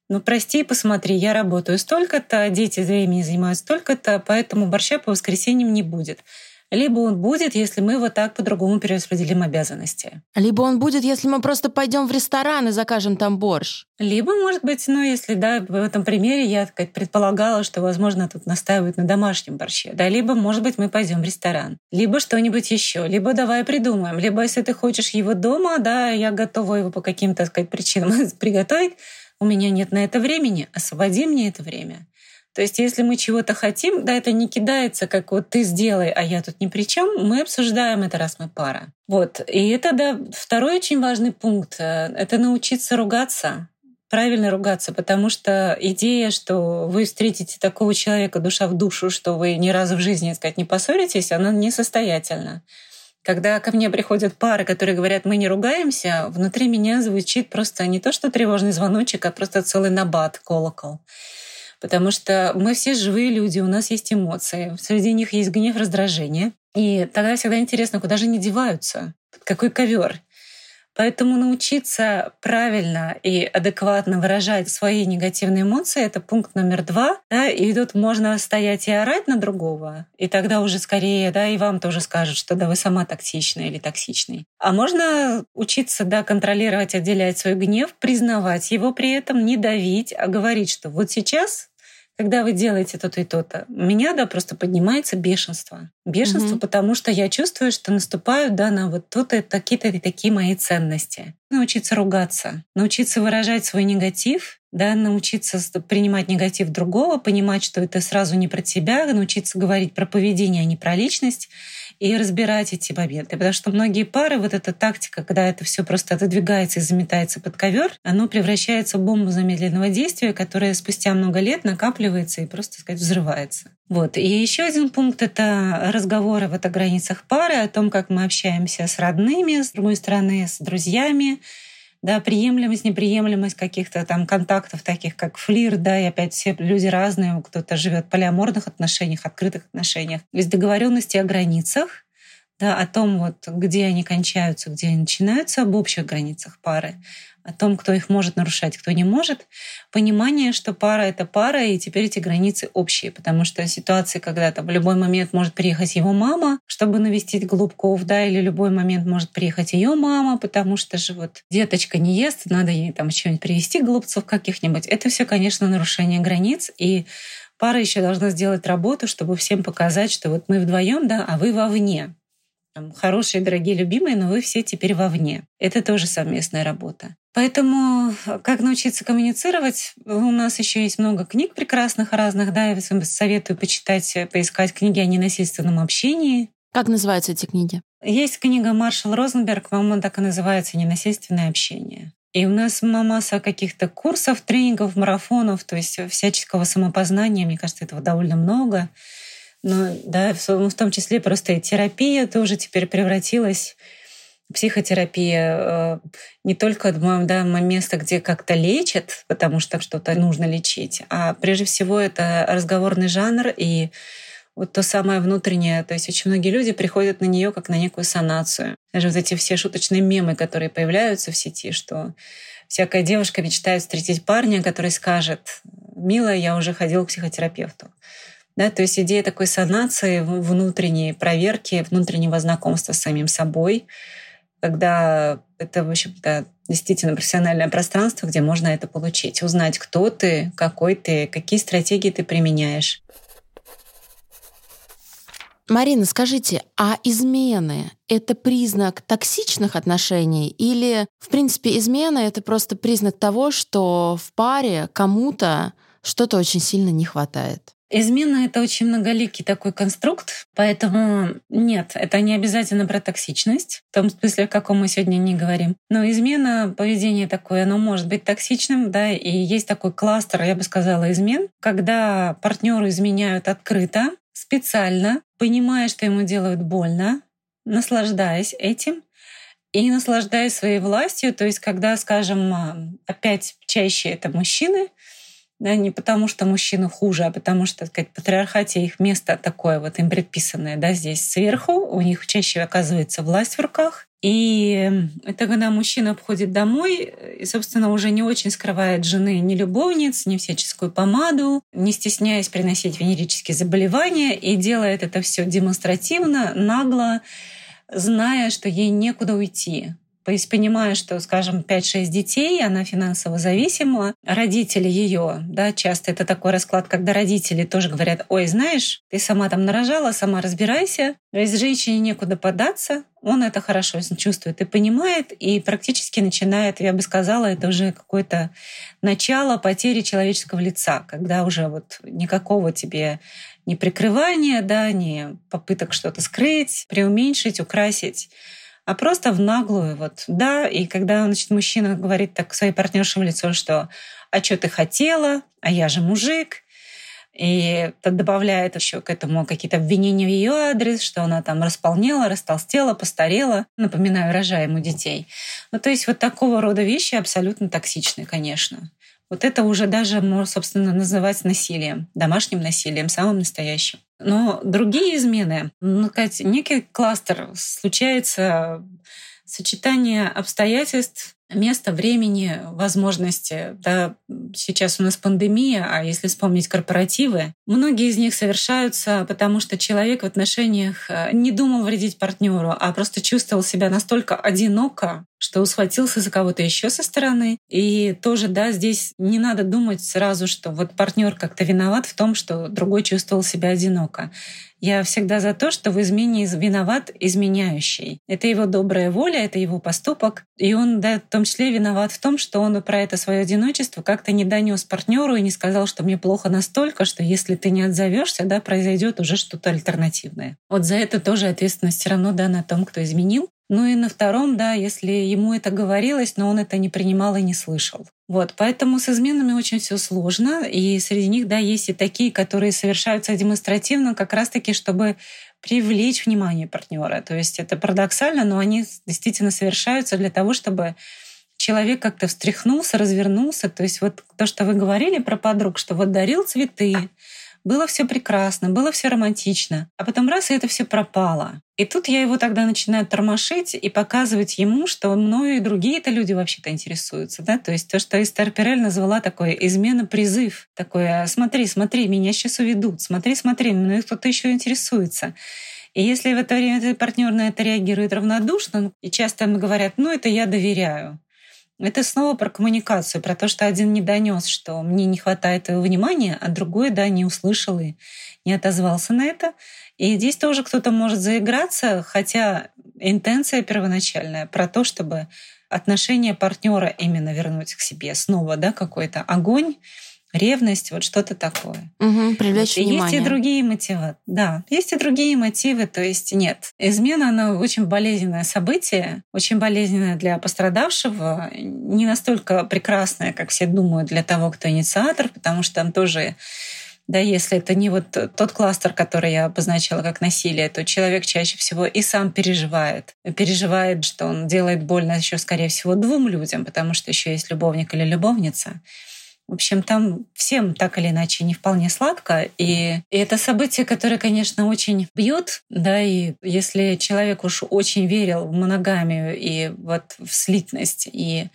ну, прости, посмотри, я работаю столько-то, дети времени занимают столько-то, поэтому борща по воскресеньям не будет либо он будет, если мы вот так по-другому перераспределим обязанности. Либо он будет, если мы просто пойдем в ресторан и закажем там борщ. Либо, может быть, ну, если, да, в этом примере я так предполагала, что, возможно, тут настаивают на домашнем борще, да, либо, может быть, мы пойдем в ресторан, либо что-нибудь еще, либо давай придумаем, либо, если ты хочешь его дома, да, я готова его по каким-то, так сказать, причинам [laughs] приготовить, у меня нет на это времени, освободи мне это время. То есть, если мы чего-то хотим, да, это не кидается, как вот ты сделай, а я тут ни при чем. Мы обсуждаем это, раз мы пара. Вот. И это, да, второй очень важный пункт. Э, это научиться ругаться, правильно ругаться, потому что идея, что вы встретите такого человека душа в душу, что вы ни разу в жизни, так сказать, не поссоритесь, она несостоятельна. Когда ко мне приходят пары, которые говорят, мы не ругаемся, внутри меня звучит просто не то, что тревожный звоночек, а просто целый набат, колокол потому что мы все живые люди, у нас есть эмоции, среди них есть гнев, раздражение. И тогда всегда интересно, куда же они деваются, какой ковер. Поэтому научиться правильно и адекватно выражать свои негативные эмоции — это пункт номер два. Да, и тут можно стоять и орать на другого, и тогда уже скорее, да, и вам тоже скажут, что да, вы сама токсичная или токсичный. А можно учиться, да, контролировать, отделять свой гнев, признавать его при этом, не давить, а говорить, что вот сейчас когда вы делаете то-то и то-то, у меня, да, просто поднимается бешенство. Бешенство, угу. потому что я чувствую, что наступают, да, на вот то-то, такие-то и такие мои ценности. Научиться ругаться, научиться выражать свой негатив, да, научиться принимать негатив другого, понимать, что это сразу не про тебя, научиться говорить про поведение, а не про личность, и разбирать эти моменты. Потому что многие пары, вот эта тактика, когда это все просто отодвигается и заметается под ковер, оно превращается в бомбу замедленного действия, которая спустя много лет накапливается и просто, так сказать, взрывается. Вот. И еще один пункт — это разговоры вот о границах пары, о том, как мы общаемся с родными, с другой стороны, с друзьями, да, приемлемость, неприемлемость каких-то там контактов, таких как флир, да, и опять все люди разные, кто-то живет в полиаморных отношениях, открытых отношениях. То есть договоренности о границах, да, о том, вот, где они кончаются, где они начинаются, об общих границах пары о том, кто их может нарушать, кто не может. Понимание, что пара — это пара, и теперь эти границы общие, потому что ситуации, когда там в любой момент может приехать его мама, чтобы навестить голубков, да, или любой момент может приехать ее мама, потому что же вот деточка не ест, надо ей там что-нибудь привезти голубцов каких-нибудь. Это все, конечно, нарушение границ, и пара еще должна сделать работу, чтобы всем показать, что вот мы вдвоем, да, а вы вовне. Там, хорошие, дорогие, любимые, но вы все теперь вовне. Это тоже совместная работа. Поэтому как научиться коммуницировать? У нас еще есть много книг прекрасных разных, да, я советую почитать, поискать книги о ненасильственном общении. Как называются эти книги? Есть книга Маршал Розенберг, по-моему, так и называется «Ненасильственное общение». И у нас масса каких-то курсов, тренингов, марафонов, то есть всяческого самопознания. Мне кажется, этого довольно много. Но да, в том числе просто и терапия тоже теперь превратилась психотерапия э, не только да, место, где как-то лечат, потому что что-то нужно лечить, а прежде всего это разговорный жанр и вот то самое внутреннее. То есть очень многие люди приходят на нее как на некую санацию. Даже вот эти все шуточные мемы, которые появляются в сети, что всякая девушка мечтает встретить парня, который скажет, «Милая, я уже ходил к психотерапевту». Да, то есть идея такой санации, внутренней проверки, внутреннего знакомства с самим собой, когда это, в общем-то, действительно профессиональное пространство, где можно это получить, узнать, кто ты, какой ты, какие стратегии ты применяешь. Марина, скажите, а измены — это признак токсичных отношений или, в принципе, измена — это просто признак того, что в паре кому-то что-то очень сильно не хватает? Измена — это очень многоликий такой конструкт, поэтому нет, это не обязательно про токсичность, в том смысле, о каком мы сегодня не говорим. Но измена, поведение такое, оно может быть токсичным, да, и есть такой кластер, я бы сказала, измен, когда партнеры изменяют открыто, специально, понимая, что ему делают больно, наслаждаясь этим, и наслаждаясь своей властью, то есть когда, скажем, опять чаще это мужчины, да, не потому что мужчины хуже, а потому что, так сказать, патриархате их место такое вот им предписанное, да, здесь сверху, у них чаще оказывается власть в руках. И это когда мужчина обходит домой и, собственно, уже не очень скрывает жены ни любовниц, ни всяческую помаду, не стесняясь приносить венерические заболевания, и делает это все демонстративно, нагло, зная, что ей некуда уйти. То есть понимая, что, скажем, 5-6 детей, она финансово зависима, родители ее, да, часто это такой расклад, когда родители тоже говорят, ой, знаешь, ты сама там нарожала, сама разбирайся, то есть женщине некуда податься, он это хорошо чувствует и понимает, и практически начинает, я бы сказала, это уже какое-то начало потери человеческого лица, когда уже вот никакого тебе ни прикрывания, да, ни попыток что-то скрыть, преуменьшить, украсить а просто в наглую. Вот, да, и когда значит, мужчина говорит так своей партнерше в лицо, что «а что ты хотела? А я же мужик», и добавляет еще к этому какие-то обвинения в ее адрес, что она там располнела, растолстела, постарела. Напоминаю, рожая ему детей. Ну, то есть вот такого рода вещи абсолютно токсичны, конечно. Вот это уже даже можно, собственно, называть насилием, домашним насилием, самым настоящим. Но другие измены, ну, сказать, некий кластер. Случается сочетание обстоятельств, места, времени, возможности. Да, сейчас у нас пандемия, а если вспомнить корпоративы, многие из них совершаются, потому что человек в отношениях э, не думал вредить партнеру, а просто чувствовал себя настолько одиноко, что схватился за кого-то еще со стороны. И тоже, да, здесь не надо думать сразу, что вот партнер как-то виноват в том, что другой чувствовал себя одиноко. Я всегда за то, что в измене виноват изменяющий. Это его добрая воля, это его поступок. И он, да, в том числе виноват в том, что он про это свое одиночество как-то не донес партнеру и не сказал, что мне плохо настолько, что если ты не отзовешься, да, произойдет уже что-то альтернативное. Вот за это тоже ответственность все равно да на том, кто изменил. Ну и на втором, да, если ему это говорилось, но он это не принимал и не слышал. Вот, поэтому с изменами очень все сложно, и среди них, да, есть и такие, которые совершаются демонстративно, как раз-таки, чтобы привлечь внимание партнера. То есть это парадоксально, но они действительно совершаются для того, чтобы человек как-то встряхнулся, развернулся. То есть вот то, что вы говорили про подруг, что вот дарил цветы, было все прекрасно, было все романтично, а потом раз, и это все пропало. И тут я его тогда начинаю тормошить и показывать ему, что мною и другие-то люди вообще-то интересуются. Да? То есть то, что Эстер Перель назвала такое измена-призыв. Такое «смотри, смотри, меня сейчас уведут, смотри, смотри, мной кто-то еще интересуется». И если в это время партнер на это реагирует равнодушно, и часто ему говорят, ну это я доверяю, это снова про коммуникацию, про то, что один не донес, что мне не хватает его внимания, а другой, да, не услышал и не отозвался на это. И здесь тоже кто-то может заиграться, хотя интенция первоначальная про то, чтобы отношение партнера именно вернуть к себе снова, да, какой-то огонь, ревность, вот что-то такое. Угу, привлечь вот. внимание. Есть и другие мотивы. Да, есть и другие мотивы, то есть нет. Измена, она очень болезненное событие, очень болезненное для пострадавшего, не настолько прекрасное, как все думают, для того, кто инициатор, потому что там тоже да, если это не вот тот кластер, который я обозначила как насилие, то человек чаще всего и сам переживает. Переживает, что он делает больно еще, скорее всего, двум людям, потому что еще есть любовник или любовница. В общем, там всем так или иначе не вполне сладко. И, и это событие, которое, конечно, очень бьет, да, и если человек уж очень верил в моногамию и вот в слитность, и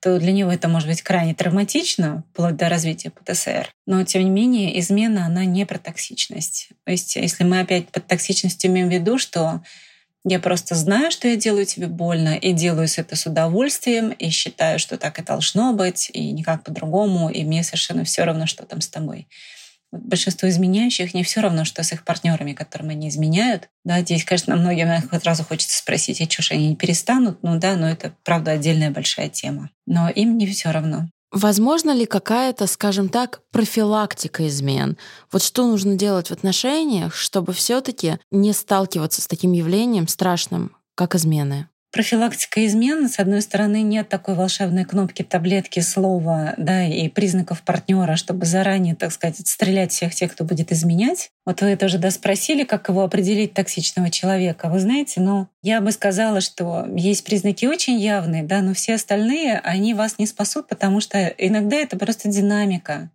то для него это может быть крайне травматично, вплоть до развития ПТСР. Но, тем не менее, измена, она не про токсичность. То есть, если мы опять под токсичностью имеем в виду, что я просто знаю, что я делаю тебе больно, и делаю это с удовольствием, и считаю, что так и должно быть, и никак по-другому, и мне совершенно все равно, что там с тобой. Большинство изменяющих не все равно, что с их партнерами, которым они изменяют. Да, здесь, конечно, многим сразу хочется спросить, а что ж они не перестанут? Ну да, но это, правда, отдельная большая тема. Но им не все равно. Возможно ли какая-то, скажем так, профилактика измен? Вот что нужно делать в отношениях, чтобы все-таки не сталкиваться с таким явлением страшным, как измены? Профилактика измен, с одной стороны, нет такой волшебной кнопки, таблетки, слова, да, и признаков партнера, чтобы заранее, так сказать, стрелять всех тех, кто будет изменять. Вот вы тоже да, спросили, как его определить токсичного человека. Вы знаете, ну, я бы сказала, что есть признаки очень явные, да, но все остальные, они вас не спасут, потому что иногда это просто динамика.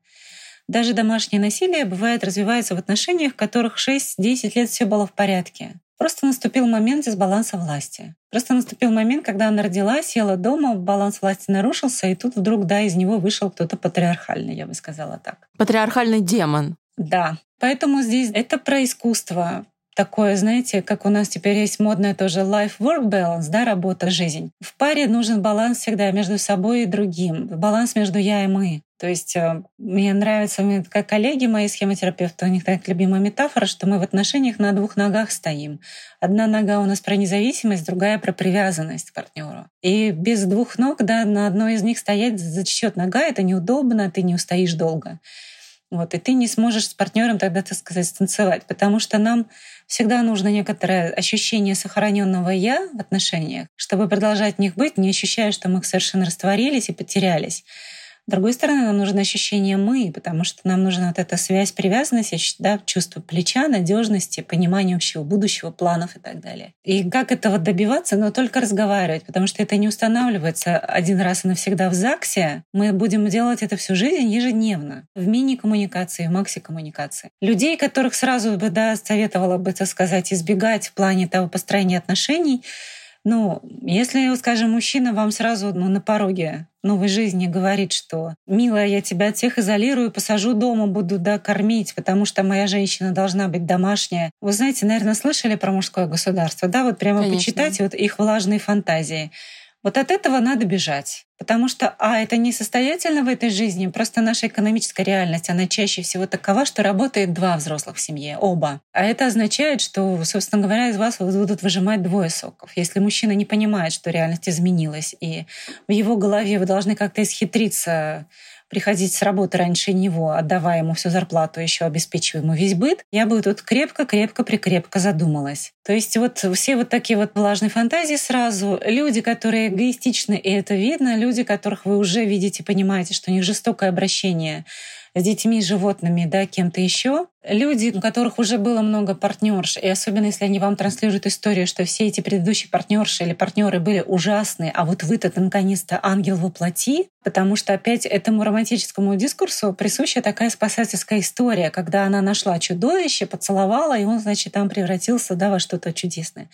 Даже домашнее насилие бывает развивается в отношениях, в которых 6-10 лет все было в порядке. Просто наступил момент дисбаланса власти. Просто наступил момент, когда она родила, села дома, баланс власти нарушился, и тут вдруг, да, из него вышел кто-то патриархальный, я бы сказала так. Патриархальный демон. Да. Поэтому здесь это про искусство, такое, знаете, как у нас теперь есть модное тоже life-work balance, да, работа, жизнь. В паре нужен баланс всегда между собой и другим, баланс между я и мы. То есть э, мне нравится, как коллеги мои схемотерапевты, у них так любимая метафора, что мы в отношениях на двух ногах стоим. Одна нога у нас про независимость, другая про привязанность к партнеру. И без двух ног, да, на одной из них стоять за счет нога, это неудобно, ты не устоишь долго. Вот, и ты не сможешь с партнером тогда, так сказать, станцевать, потому что нам всегда нужно некоторое ощущение сохраненного я в отношениях, чтобы продолжать в них быть, не ощущая, что мы совершенно растворились и потерялись. С другой стороны, нам нужно ощущение «мы», потому что нам нужна вот эта связь, привязанность, да, чувство плеча, надежности, понимание общего будущего, планов и так далее. И как этого добиваться? Но только разговаривать, потому что это не устанавливается один раз и навсегда в ЗАГСе. Мы будем делать это всю жизнь ежедневно, в мини-коммуникации, в макси-коммуникации. Людей, которых сразу бы, да, советовала бы, так сказать, избегать в плане того построения отношений, ну, если, скажем, мужчина вам сразу ну, на пороге новой жизни говорит, что «милая, я тебя от всех изолирую, посажу дома, буду да, кормить, потому что моя женщина должна быть домашняя». Вы знаете, наверное, слышали про мужское государство, да? Вот прямо Конечно. почитайте вот их влажные фантазии. Вот от этого надо бежать. Потому что, а, это несостоятельно в этой жизни, просто наша экономическая реальность, она чаще всего такова, что работает два взрослых в семье, оба. А это означает, что, собственно говоря, из вас будут выжимать двое соков. Если мужчина не понимает, что реальность изменилась, и в его голове вы должны как-то исхитриться приходить с работы раньше него, отдавая ему всю зарплату, еще обеспечивая ему весь быт, я бы тут крепко-крепко-прикрепко задумалась. То есть вот все вот такие вот влажные фантазии сразу. Люди, которые эгоистичны, и это видно, люди, которых вы уже видите, понимаете, что у них жестокое обращение с детьми, животными, да, кем-то еще. Люди, у которых уже было много партнерш, и особенно если они вам транслируют историю, что все эти предыдущие партнерши или партнеры были ужасные, а вот вы-то наконец-то ангел воплоти, потому что опять этому романтическому дискурсу присуща такая спасательская история, когда она нашла чудовище, поцеловала, и он, значит, там превратился да, во что-то чудесное.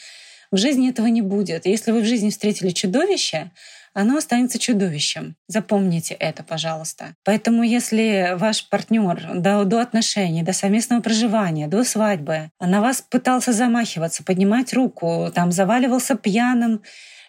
В жизни этого не будет. Если вы в жизни встретили чудовище, оно останется чудовищем. Запомните это, пожалуйста. Поэтому если ваш партнер до, до отношений, до совместного проживания, до свадьбы на вас пытался замахиваться, поднимать руку, там заваливался пьяным,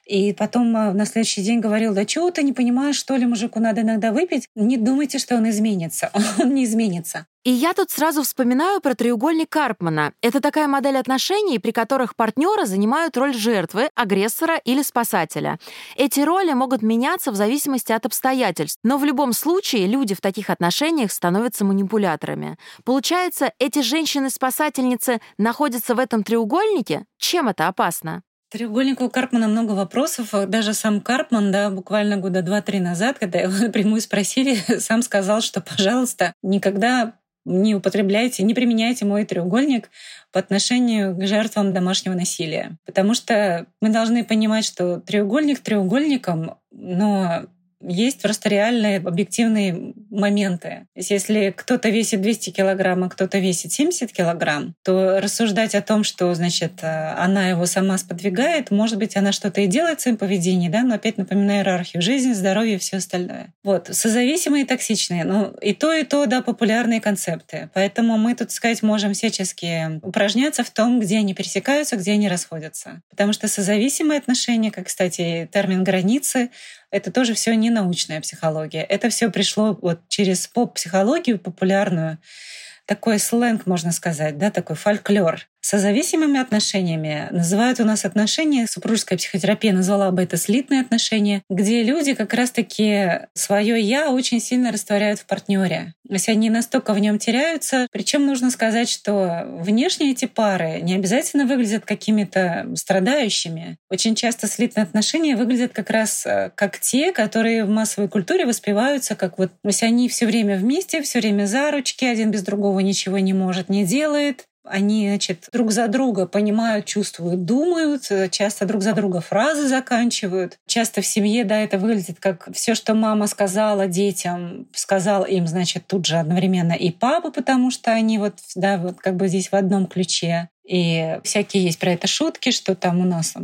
и потом а, на следующий день говорил, да чего ты не понимаешь, что ли, мужику надо иногда выпить? Не думайте, что он изменится. [laughs] Он не изменится. И я тут сразу вспоминаю про треугольник Карпмана. Это такая модель отношений, при которых партнеры занимают роль жертвы, агрессора или спасателя. Эти роли могут меняться в зависимости от обстоятельств, но в любом случае люди в таких отношениях становятся манипуляторами. Получается, эти женщины-спасательницы находятся в этом треугольнике? Чем это опасно? Треугольнику Карпмана много вопросов. Даже сам Карпман, да, буквально года два-три назад, когда его напрямую спросили, [laughs] сам сказал, что, пожалуйста, никогда не употребляйте, не применяйте мой треугольник по отношению к жертвам домашнего насилия. Потому что мы должны понимать, что треугольник треугольником, но есть просто реальные объективные моменты. Если кто-то весит 200 килограмм, а кто-то весит 70 килограмм, то рассуждать о том, что, значит, э, она его сама сподвигает, может быть, она что-то и делает в своем поведении, да, но опять напоминаю иерархию жизни, здоровье и все остальное. Вот. Созависимые и токсичные. Ну, и то, и то, да, популярные концепты. Поэтому мы тут, сказать, можем всячески упражняться в том, где они пересекаются, где они расходятся. Потому что созависимые отношения, как, кстати, термин границы, это тоже все не научная психология. Это все пришло вот через поп-психологию популярную, такой сленг, можно сказать, да, такой фольклор. Созависимыми отношениями называют у нас отношения, супружеская психотерапия назвала бы это слитные отношения, где люди как раз-таки свое «я» очень сильно растворяют в партнере. То есть они настолько в нем теряются. Причем нужно сказать, что внешне эти пары не обязательно выглядят какими-то страдающими. Очень часто слитные отношения выглядят как раз э, как те, которые в массовой культуре воспеваются как вот, то есть они все время вместе, все время за ручки, один без другого ничего не может, не делает, они, значит, друг за друга понимают, чувствуют, думают, э, часто друг за друга фразы заканчивают. Часто в семье, да, это выглядит как все, что мама сказала детям, сказал им, значит, тут же одновременно и папа, потому что они вот, да, вот как бы здесь в одном ключе. И всякие есть про это шутки, что там у нас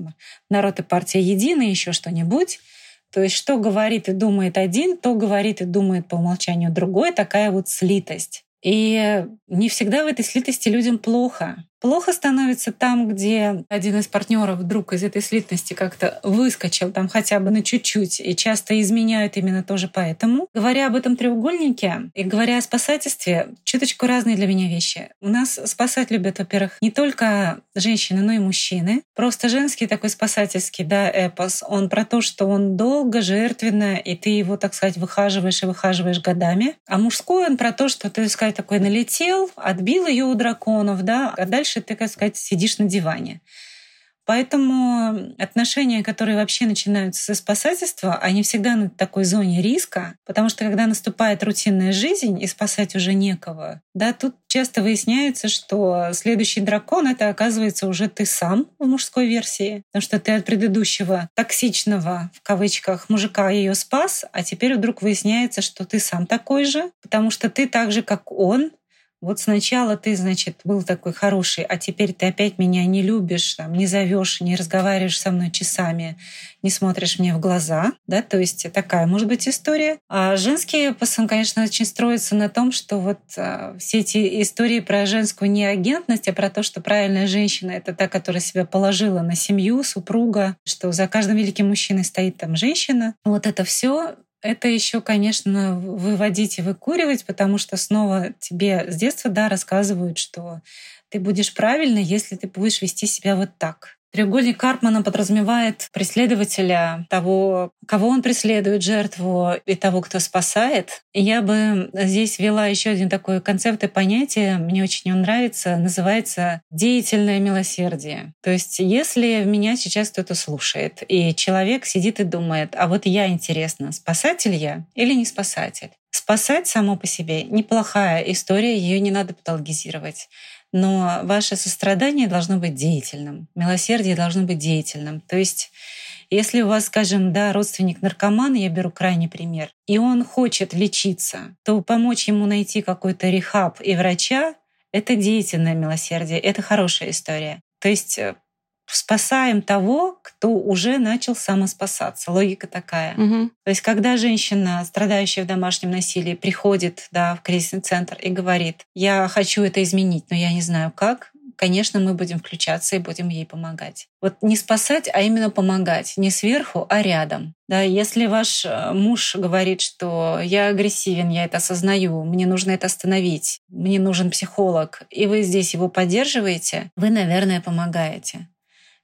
народ и партия едины, еще что-нибудь. То есть что говорит и думает один, то говорит и думает по умолчанию другой. Такая вот слитость. И не всегда в этой слитости людям плохо. Плохо становится там, где один из партнеров вдруг из этой слитности как-то выскочил там хотя бы на чуть-чуть, и часто изменяют именно тоже поэтому. Говоря об этом треугольнике и говоря о спасательстве, чуточку разные для меня вещи. У нас спасать любят, во-первых, не только женщины, но и мужчины. Просто женский такой спасательский, да, эпос, он про то, что он долго, жертвенно, и ты его, так сказать, выхаживаешь и выхаживаешь годами. А мужской он про то, что ты, так сказать, такой налетел, отбил ее у драконов, да, а дальше дальше ты, как сказать, сидишь на диване. Поэтому отношения, которые вообще начинаются со спасательства, они всегда на такой зоне риска, потому что когда наступает рутинная жизнь и спасать уже некого, да, тут часто выясняется, что следующий дракон — это оказывается уже ты сам в мужской версии, потому что ты от предыдущего токсичного, в кавычках, мужика ее спас, а теперь вдруг выясняется, что ты сам такой же, потому что ты так же, как он, Вот сначала ты, значит, был такой хороший, а теперь ты опять меня не любишь, там, не зовешь, не разговариваешь со мной часами, не смотришь мне в глаза, да, то есть такая может быть история. А женские пацаны, конечно, очень строятся на том, что вот а, все эти истории про женскую неагентность, а про то, что правильная женщина — это та, которая себя положила на семью, супруга, что за каждым великим мужчиной стоит там женщина. Вот это все это еще, конечно, выводить и выкуривать, потому что снова тебе с детства да, рассказывают, что ты будешь правильно, если ты будешь вести себя вот так. Треугольник Карпмана подразумевает преследователя, того, кого он преследует, жертву и того, кто спасает. И я бы здесь ввела еще один такой концепт и понятие, мне очень он нравится, называется деятельное милосердие. То есть если меня сейчас кто-то слушает, и человек сидит и думает, а вот я, интересно, спасатель я или не спасатель? Спасать само по себе неплохая история, ее не надо патологизировать но ваше сострадание должно быть деятельным, милосердие должно быть деятельным. То есть если у вас, скажем, да, родственник наркоман, я беру крайний пример, и он хочет лечиться, то помочь ему найти какой-то рехаб и врача — это деятельное милосердие, это хорошая история. То есть э, спасаем того, кто уже начал самоспасаться. Логика такая. Угу. То есть, когда женщина, страдающая в домашнем насилии, приходит да, в кризисный центр и говорит, я хочу это изменить, но я не знаю как, конечно, мы будем включаться и будем ей помогать. Вот не спасать, а именно помогать. Не сверху, а рядом. Да, если ваш э, муж говорит, что я агрессивен, я это осознаю, мне нужно это остановить, мне нужен психолог, и вы здесь его поддерживаете, вы, наверное, помогаете.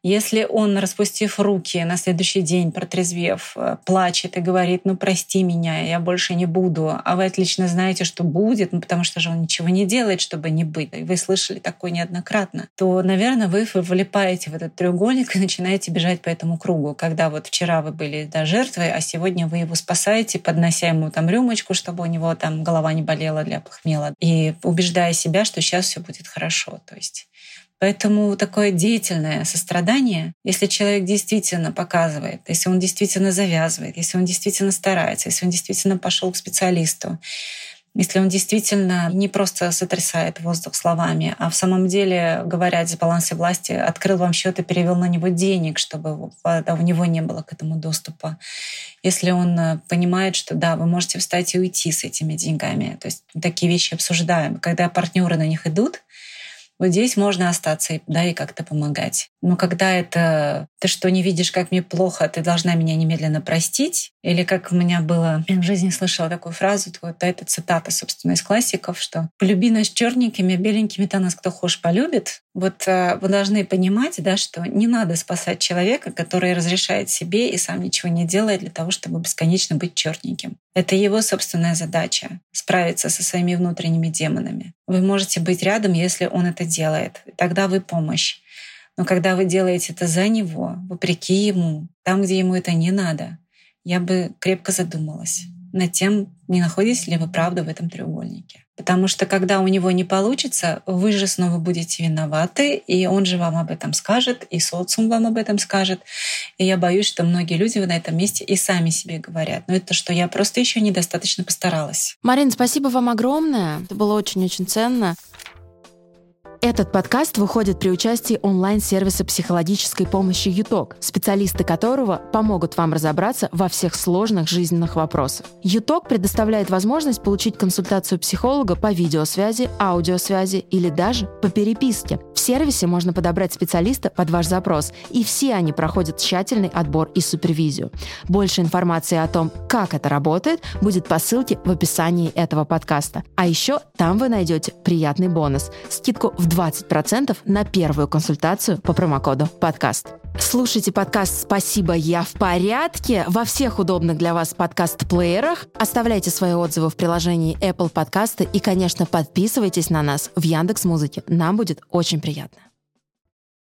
Если он, распустив руки, на следующий день, протрезвев, э, плачет и говорит, ну прости меня, я больше не буду, а вы отлично знаете, что будет, ну потому что же он ничего не делает, чтобы не быть, и вы слышали такое неоднократно, то, наверное, вы влипаете в этот треугольник и начинаете бежать по этому кругу, когда вот вчера вы были да, жертвой, а сегодня вы его спасаете, поднося ему там рюмочку, чтобы у него там голова не болела для похмела, и убеждая себя, что сейчас все будет хорошо. То есть Поэтому такое деятельное сострадание, если человек действительно показывает, если он действительно завязывает, если он действительно старается, если он действительно пошел к специалисту, если он действительно не просто сотрясает воздух словами, а в самом деле, говоря о дисбалансе власти, открыл вам счет и перевел на него денег, чтобы у него не было к этому доступа. Если он э, понимает, что да, вы можете встать и уйти с этими деньгами. То есть такие вещи обсуждаем. Когда партнеры на них идут, вот здесь можно остаться да, и как-то помогать. Но когда это ты что, не видишь, как мне плохо, ты должна меня немедленно простить, или как у меня было, я в жизни слышала такую фразу, вот это цитата, собственно, из классиков, что «полюби нас черненькими, беленькими-то нас кто хочешь полюбит». Вот э, вы должны понимать, да, что не надо спасать человека, который разрешает себе и сам ничего не делает для того, чтобы бесконечно быть черненьким. Это его собственная задача — справиться со своими внутренними демонами. Вы можете быть рядом, если он это делает. Тогда вы помощь. Но когда вы делаете это за него, вопреки ему, там, где ему это не надо, я бы крепко задумалась над тем, не находитесь ли вы правда в этом треугольнике. Потому что когда у него не получится, вы же снова будете виноваты, и он же вам об этом скажет, и социум вам об этом скажет. И я боюсь, что многие люди на этом месте и сами себе говорят. Но это что я просто еще недостаточно постаралась. Марин, спасибо вам огромное. Это было очень-очень ценно. Этот подкаст выходит при участии онлайн-сервиса психологической помощи ЮТОК, специалисты которого помогут вам разобраться во всех сложных жизненных вопросах. ЮТОК предоставляет возможность получить консультацию психолога по видеосвязи, аудиосвязи или даже по переписке. Сервисе можно подобрать специалиста под ваш запрос, и все они проходят тщательный отбор и супервизию. Больше информации о том, как это работает, будет по ссылке в описании этого подкаста. А еще там вы найдете приятный бонус – скидку в 20% на первую консультацию по промокоду подкаст. Слушайте подкаст «Спасибо, я в порядке» во всех удобных для вас подкаст-плеерах. Оставляйте свои отзывы в приложении Apple Подкасты и, конечно, подписывайтесь на нас в Яндекс Музыке. Нам будет очень приятно.